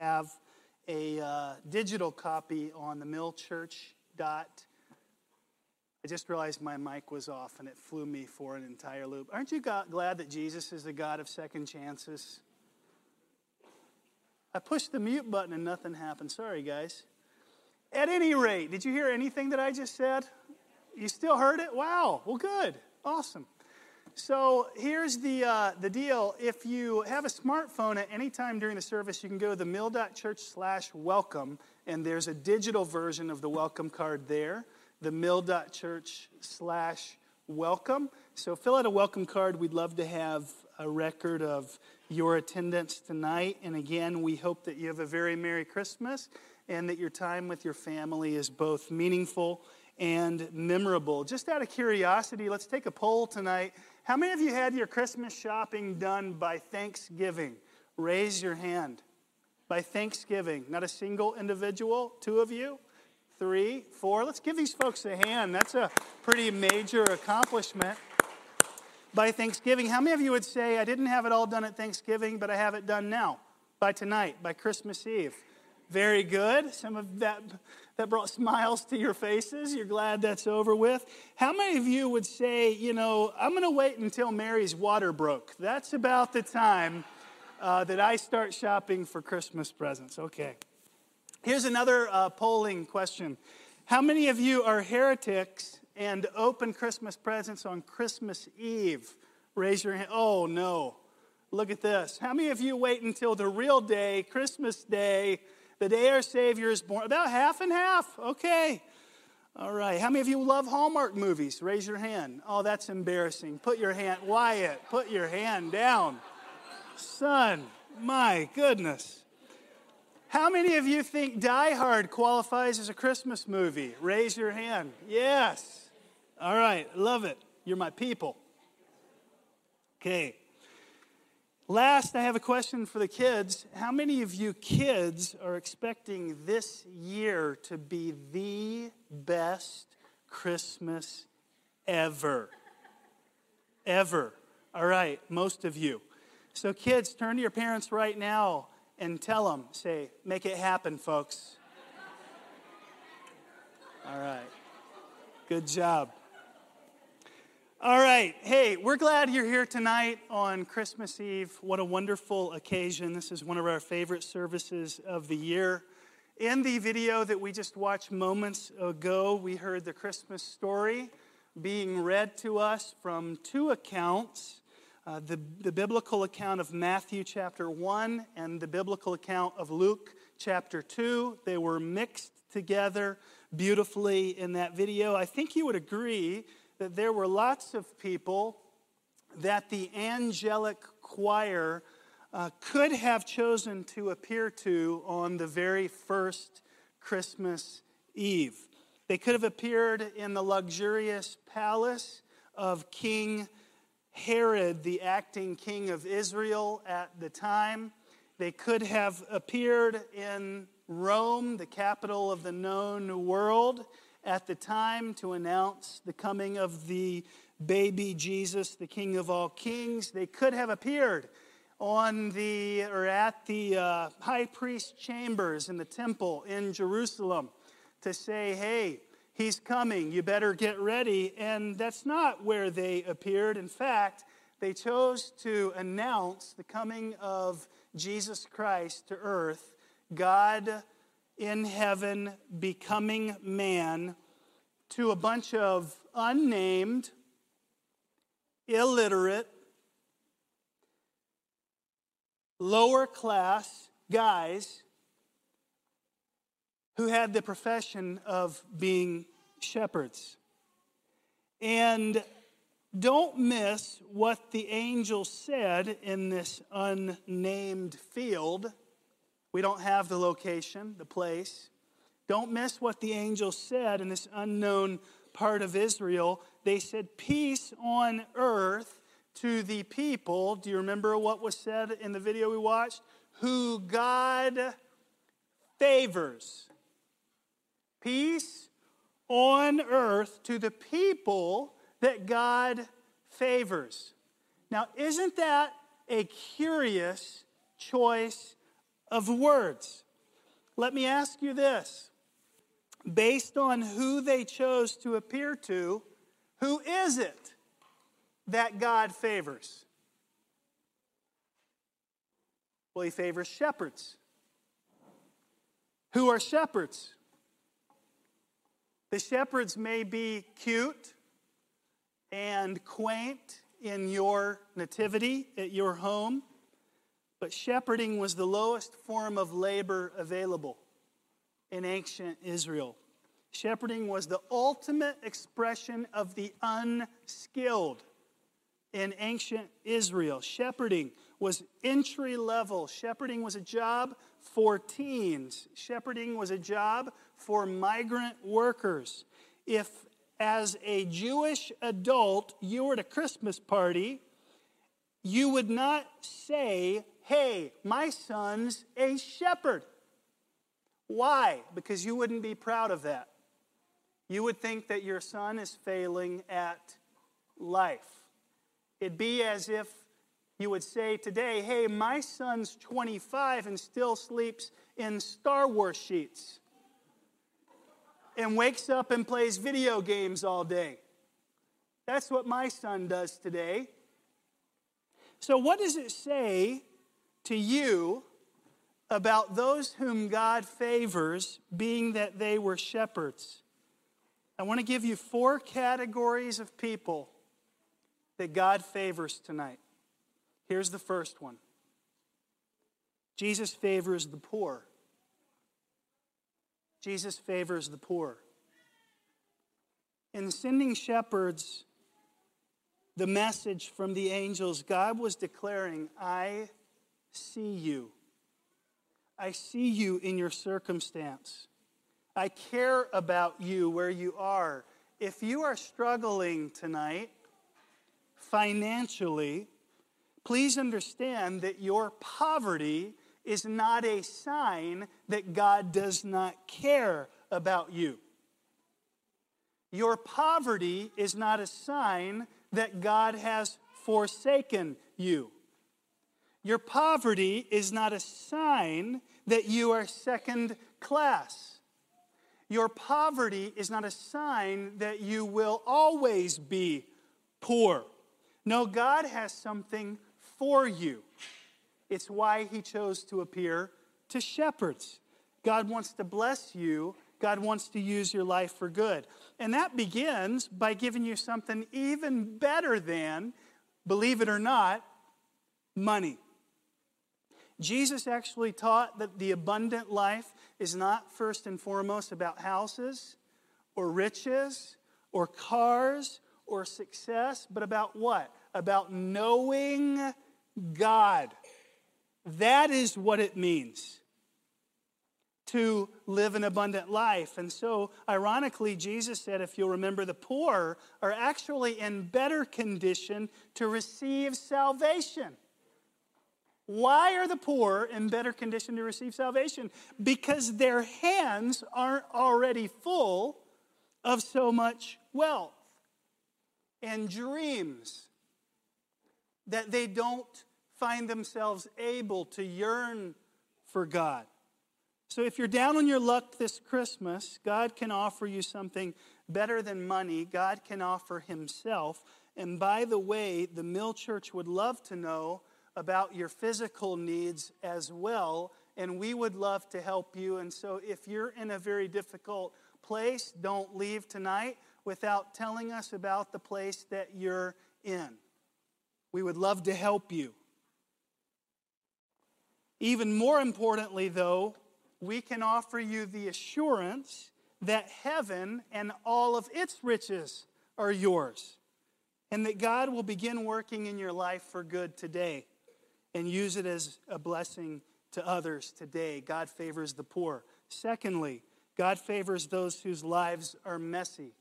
have a uh, digital copy on the millchurch dot. I just realized my mic was off and it flew me for an entire loop. Aren't you glad that Jesus is the God of second chances? I pushed the mute button and nothing happened. Sorry, guys. At any rate, did you hear anything that I just said? You still heard it? Wow. Well, good. Awesome. So here's the, uh, the deal. If you have a smartphone at any time during the service, you can go to the mill.church slash welcome, and there's a digital version of the welcome card there, the mill.church slash welcome. So fill out a welcome card. We'd love to have a record of your attendance tonight. And again, we hope that you have a very Merry Christmas and that your time with your family is both meaningful and memorable. Just out of curiosity, let's take a poll tonight. How many of you had your Christmas shopping done by Thanksgiving? Raise your hand. By Thanksgiving. Not a single individual? Two of you? Three? Four? Let's give these folks a hand. That's a pretty major accomplishment. By Thanksgiving, how many of you would say, I didn't have it all done at Thanksgiving, but I have it done now? By tonight, by Christmas Eve? Very good. Some of that that brought smiles to your faces. You're glad that's over with. How many of you would say, you know, I'm going to wait until Mary's water broke? That's about the time uh, that I start shopping for Christmas presents. Okay. Here's another uh, polling question How many of you are heretics and open Christmas presents on Christmas Eve? Raise your hand. Oh, no. Look at this. How many of you wait until the real day, Christmas Day? The day our Savior is born? About half and half. Okay. All right. How many of you love Hallmark movies? Raise your hand. Oh, that's embarrassing. Put your hand, Wyatt, put your hand down. Son, my goodness. How many of you think Die Hard qualifies as a Christmas movie? Raise your hand. Yes. All right. Love it. You're my people. Okay. Last, I have a question for the kids. How many of you kids are expecting this year to be the best Christmas ever? Ever. All right, most of you. So, kids, turn to your parents right now and tell them, say, make it happen, folks. All right. Good job. All right. Hey, we're glad you're here tonight on Christmas Eve. What a wonderful occasion. This is one of our favorite services of the year. In the video that we just watched moments ago, we heard the Christmas story being read to us from two accounts uh, the, the biblical account of Matthew chapter 1 and the biblical account of Luke chapter 2. They were mixed together beautifully in that video. I think you would agree that there were lots of people that the angelic choir uh, could have chosen to appear to on the very first Christmas Eve. They could have appeared in the luxurious palace of King Herod, the acting king of Israel at the time. They could have appeared in Rome, the capital of the known world at the time to announce the coming of the baby Jesus, the King of all kings. They could have appeared on the or at the uh, high priest chambers in the temple in Jerusalem to say, "Hey, he's coming. You better get ready." And that's not where they appeared. In fact, they chose to announce the coming of Jesus Christ to earth, God in heaven becoming man to a bunch of unnamed, illiterate, lower class guys who had the profession of being shepherds. And don't miss what the angel said in this unnamed field we don't have the location, the place. Don't miss what the angel said in this unknown part of Israel. They said, Peace on earth to the people. Do you remember what was said in the video we watched? Who God favors. Peace on earth to the people that God favors. Now, isn't that a curious choice of words. Let me ask you this based on who they chose to appear to, who is it that God favors? Well, he favors shepherds. Who are shepherds? The shepherds may be cute and quaint in your nativity at your home, but shepherding was the lowest form of labor available in ancient Israel. Shepherding was the ultimate expression of the unskilled in ancient Israel. Shepherding was entry level. Shepherding was a job for teens. Shepherding was a job for migrant workers. If, as a Jewish adult, you were at a Christmas party, you would not say, Hey, my son's a shepherd. Why? Because you wouldn't be proud of that. You would think that your son is failing at life. It'd be as if you would say today, hey, my son's 25 and still sleeps in Star Wars sheets and wakes up and plays video games all day. That's what my son does today. So, what does it say to you about those whom God favors, being that they were shepherds? I want to give you four categories of people that God favors tonight. Here's the first one Jesus favors the poor. Jesus favors the poor. In sending shepherds the message from the angels, God was declaring, I see you. I see you in your circumstance. I care about you where you are. If you are struggling tonight financially, please understand that your poverty is not a sign that God does not care about you. Your poverty is not a sign that God has forsaken you. Your poverty is not a sign that you are second class. Your poverty is not a sign that you will always be poor. No, God has something for you. It's why he chose to appear to shepherds. God wants to bless you. God wants to use your life for good. And that begins by giving you something even better than, believe it or not, money. Jesus actually taught that the abundant life is not first and foremost about houses or riches or cars or success, but about what? About knowing God. That is what it means to live an abundant life. And so, ironically, Jesus said, if you'll remember, the poor are actually in better condition to receive salvation. Why are the poor in better condition to receive salvation? Because their hands aren't already full of so much wealth and dreams that they don't find themselves able to yearn for God. So if you're down on your luck this Christmas, God can offer you something better than money. God can offer Himself. And by the way, the Mill Church would love to know about your physical needs as well, and we would love to help you. And so if you're in a very difficult place, don't leave tonight without telling us about the place that you're in. We would love to help you. Even more importantly, though, we can offer you the assurance that heaven and all of its riches are yours, and that God will begin working in your life for good today and use it as a blessing to others today. God favors the poor. Secondly, God favors those whose lives are messy.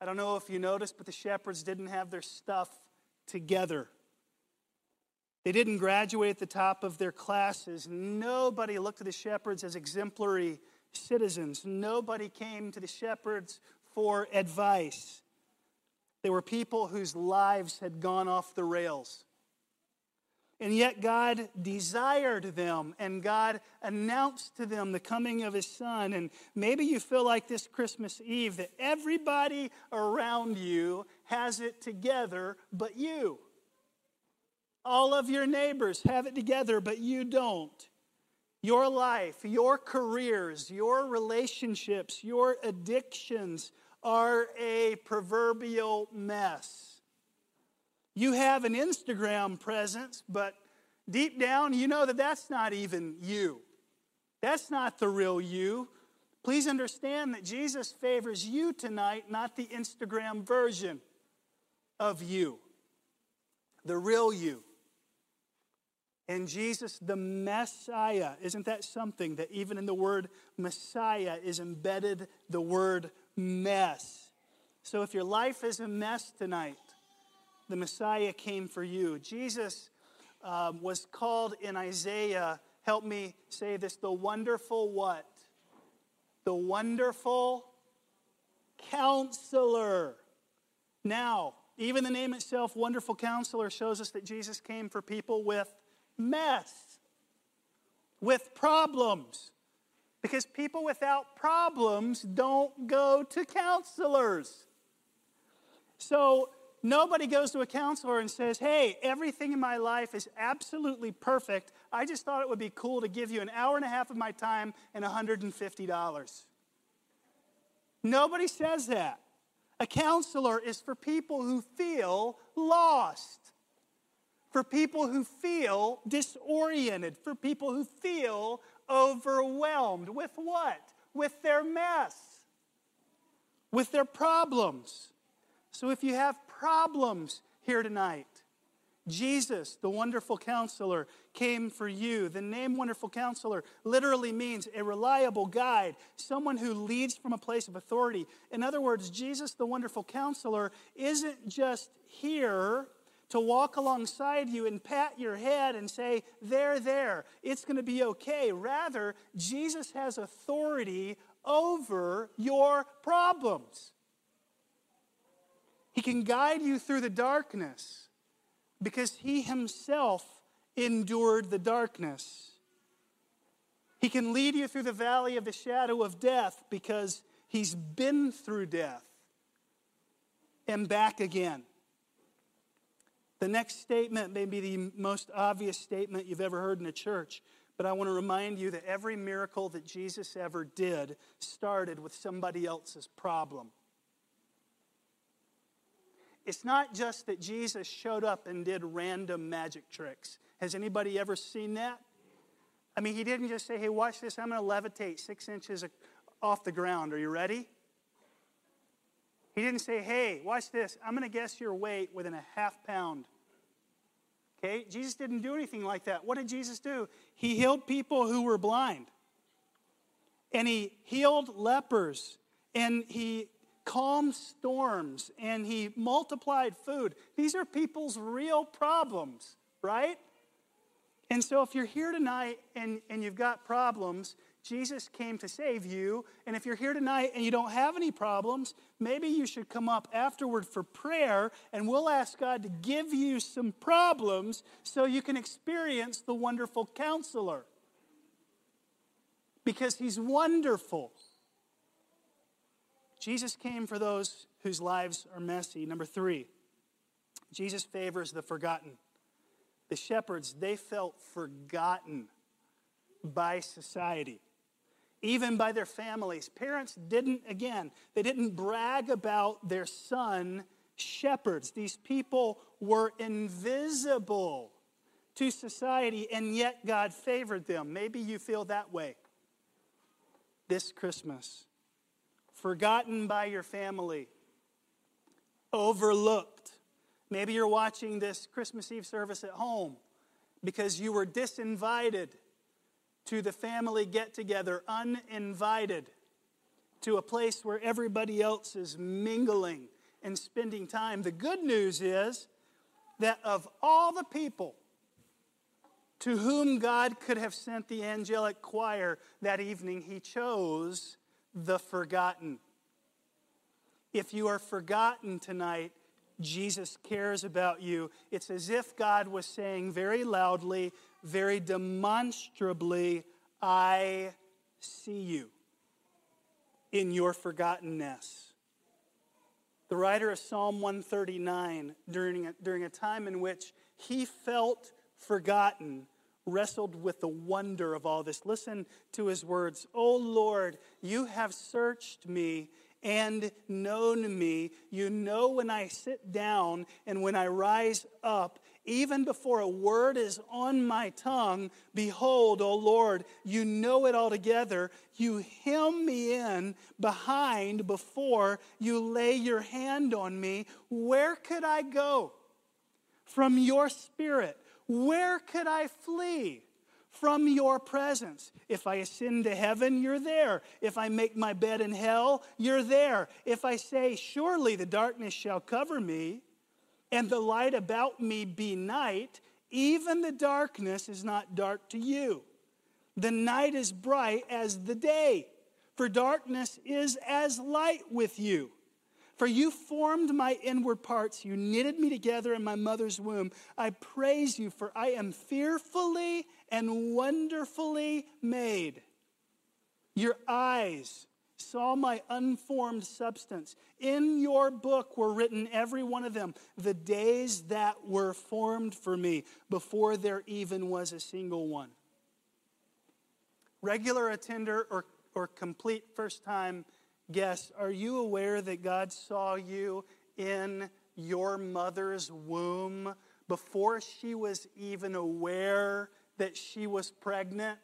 I don't know if you noticed, but the shepherds didn't have their stuff together. They didn't graduate at the top of their classes. Nobody looked at the shepherds as exemplary citizens. Nobody came to the shepherds for advice. They were people whose lives had gone off the rails. And yet God desired them and God announced to them the coming of his son. And maybe you feel like this Christmas Eve that everybody around you has it together but you. All of your neighbors have it together but you don't. Your life, your careers, your relationships, your addictions are a proverbial mess. You have an Instagram presence, but deep down, you know that that's not even you. That's not the real you. Please understand that Jesus favors you tonight, not the Instagram version of you, the real you. And Jesus, the Messiah, isn't that something that even in the word Messiah is embedded the word mess? So if your life is a mess tonight, the Messiah came for you. Jesus um, was called in Isaiah, help me say this, the wonderful what? The wonderful counselor. Now, even the name itself, wonderful counselor, shows us that Jesus came for people with mess, with problems. Because people without problems don't go to counselors. So Nobody goes to a counselor and says, Hey, everything in my life is absolutely perfect. I just thought it would be cool to give you an hour and a half of my time and $150. Nobody says that. A counselor is for people who feel lost, for people who feel disoriented, for people who feel overwhelmed. With what? With their mess, with their problems. So if you have problems here tonight. Jesus, the wonderful counselor, came for you. The name wonderful counselor literally means a reliable guide, someone who leads from a place of authority. In other words, Jesus, the wonderful counselor, isn't just here to walk alongside you and pat your head and say, There, there, it's going to be okay. Rather, Jesus has authority over your problems. He can guide you through the darkness because he himself endured the darkness. He can lead you through the valley of the shadow of death because he's been through death and back again. The next statement may be the most obvious statement you've ever heard in a church, but I want to remind you that every miracle that Jesus ever did started with somebody else's problem. It's not just that Jesus showed up and did random magic tricks. Has anybody ever seen that? I mean, he didn't just say, hey, watch this, I'm going to levitate six inches off the ground. Are you ready? He didn't say, hey, watch this, I'm going to guess your weight within a half pound. Okay? Jesus didn't do anything like that. What did Jesus do? He healed people who were blind. And he healed lepers. And he calmed storms and he multiplied food. These are people's real problems, right? And so if you're here tonight and, and you've got problems, Jesus came to save you. And if you're here tonight and you don't have any problems, maybe you should come up afterward for prayer and we'll ask God to give you some problems so you can experience the wonderful counselor. Because he's wonderful. Jesus came for those whose lives are messy. Number three, Jesus favors the forgotten. The shepherds, they felt forgotten by society, even by their families. Parents didn't, again, they didn't brag about their son shepherds. These people were invisible to society, and yet God favored them. Maybe you feel that way this Christmas forgotten by your family, overlooked. Maybe you're watching this Christmas Eve service at home because you were disinvited to the family get together, uninvited to a place where everybody else is mingling and spending time. The good news is that of all the people to whom God could have sent the angelic choir that evening, He chose the forgotten. If you are forgotten tonight, Jesus cares about you. It's as if God was saying very loudly, very demonstrably, I see you in your forgottenness. The writer of Psalm 139, during a, during a time in which he felt forgotten, wrestled with the wonder of all this. Listen to his words O Lord, you have searched me and known me. You know when I sit down and when I rise up. Even before a word is on my tongue, behold, O Lord, you know it altogether. You hem me in behind before you lay your hand on me. Where could I go from your spirit? Where could I flee? from your presence. If I ascend to heaven, you're there. If I make my bed in hell, you're there. If I say, Surely the darkness shall cover me, and the light about me be night, even the darkness is not dark to you. The night is bright as the day, for darkness is as light with you. For you formed my inward parts. You knitted me together in my mother's womb. I praise you, for I am fearfully and wonderfully made. Your eyes saw my unformed substance. In your book were written, every one of them, the days that were formed for me, before there even was a single one. Regular attender or, or complete first time guest, are you aware that God saw you in your mother's womb before she was even aware that she was pregnant?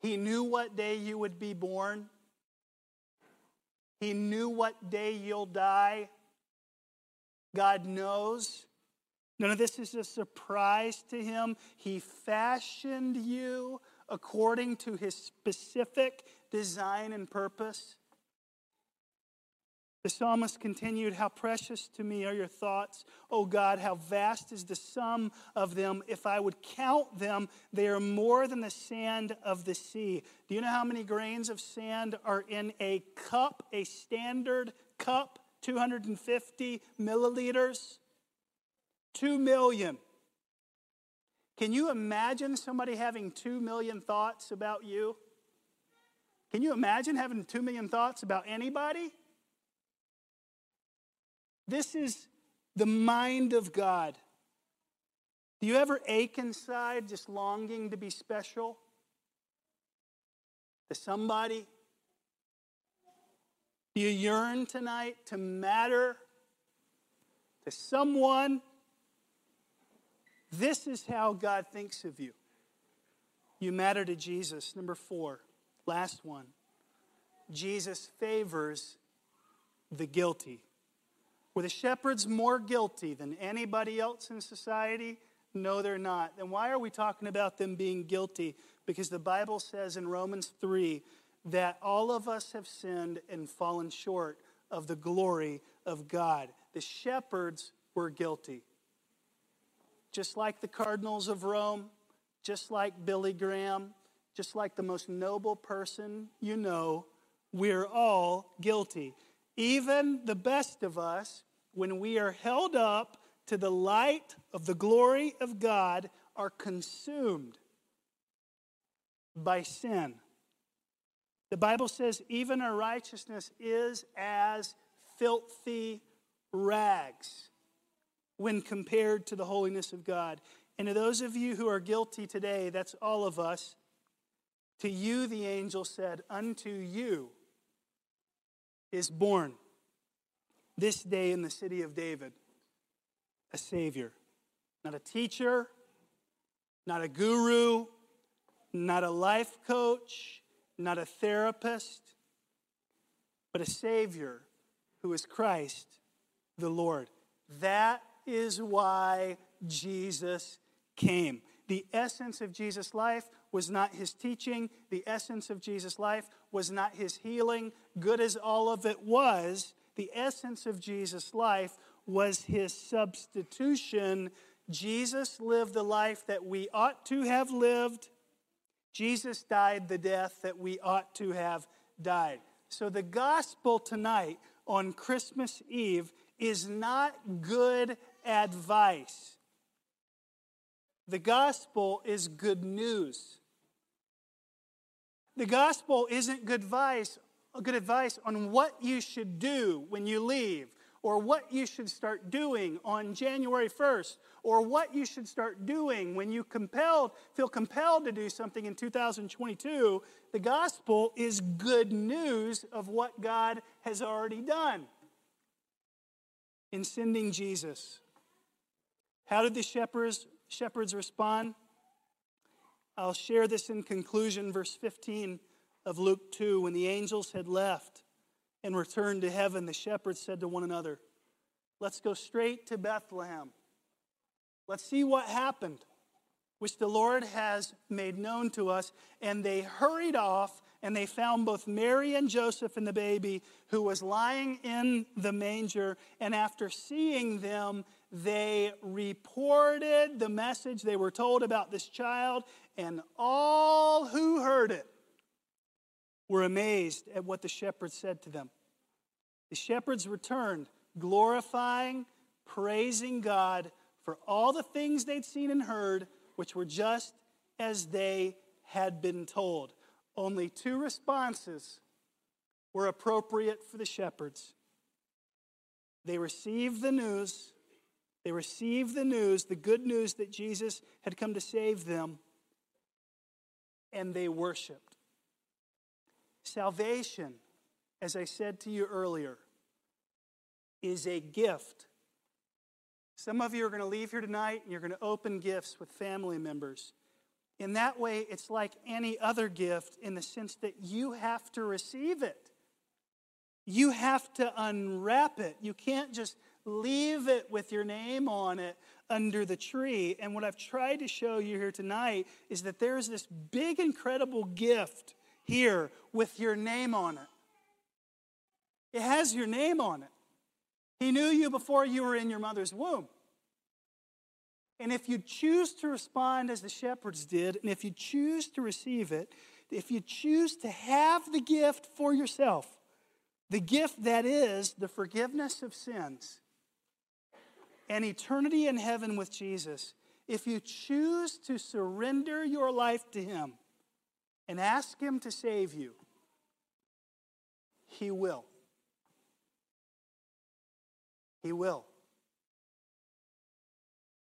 He knew what day you would be born. He knew what day you'll die. God knows. None of this is a surprise to him. He fashioned you according to his specific design and purpose. The psalmist continued, How precious to me are your thoughts, O God, how vast is the sum of them. If I would count them, they are more than the sand of the sea. Do you know how many grains of sand are in a cup, a standard cup? 250 milliliters? Two million. Can you imagine somebody having two million thoughts about you? Can you imagine having two million thoughts about anybody? This is the mind of God. Do you ever ache inside just longing to be special? To somebody? Do you yearn tonight to matter to someone? This is how God thinks of you. You matter to Jesus. Number four, last one. Jesus favors the guilty. Were the shepherds more guilty than anybody else in society? No, they're not. Then why are we talking about them being guilty? Because the Bible says in Romans 3 that all of us have sinned and fallen short of the glory of God. The shepherds were guilty just like the cardinals of Rome, just like Billy Graham, just like the most noble person you know, we're all guilty. Even the best of us, when we are held up to the light of the glory of God, are consumed by sin. The Bible says, even our righteousness is as filthy rags when compared to the holiness of God. And to those of you who are guilty today, that's all of us, to you the angel said, Unto you is born this day in the city of David a Savior. Not a teacher, not a guru, not a life coach, not a therapist, but a Savior who is Christ the Lord. That is why Jesus came. The essence of Jesus' life was not his teaching. The essence of Jesus' life was not his healing. Good as all of it was, the essence of Jesus' life was his substitution. Jesus lived the life that we ought to have lived. Jesus died the death that we ought to have died. So the gospel tonight on Christmas Eve is not good advice. The gospel is good news. The gospel isn't good advice, good advice on what you should do when you leave, or what you should start doing on January 1st, or what you should start doing when you compelled, feel compelled to do something in 2022. The gospel is good news of what God has already done in sending Jesus. How did the shepherds, shepherds respond? I'll share this in conclusion, verse 15 of Luke 2. When the angels had left and returned to heaven, the shepherds said to one another, Let's go straight to Bethlehem. Let's see what happened, which the Lord has made known to us. And they hurried off and they found both Mary and Joseph and the baby who was lying in the manger. And after seeing them, they reported the message they were told about this child, and all who heard it were amazed at what the shepherds said to them. The shepherds returned, glorifying, praising God for all the things they'd seen and heard, which were just as they had been told. Only two responses were appropriate for the shepherds. They received the news they received the news, the good news that Jesus had come to save them, and they worshiped. Salvation, as I said to you earlier, is a gift. Some of you are going to leave here tonight and you're going to open gifts with family members. In that way, it's like any other gift in the sense that you have to receive it. You have to unwrap it. You can't just leave it with your name on it under the tree. And what I've tried to show you here tonight is that there's this big, incredible gift here with your name on it. It has your name on it. He knew you before you were in your mother's womb. And if you choose to respond as the shepherds did, and if you choose to receive it, if you choose to have the gift for yourself, the gift that is the forgiveness of sins, and eternity in heaven with Jesus, if you choose to surrender your life to Him and ask Him to save you, He will. He will.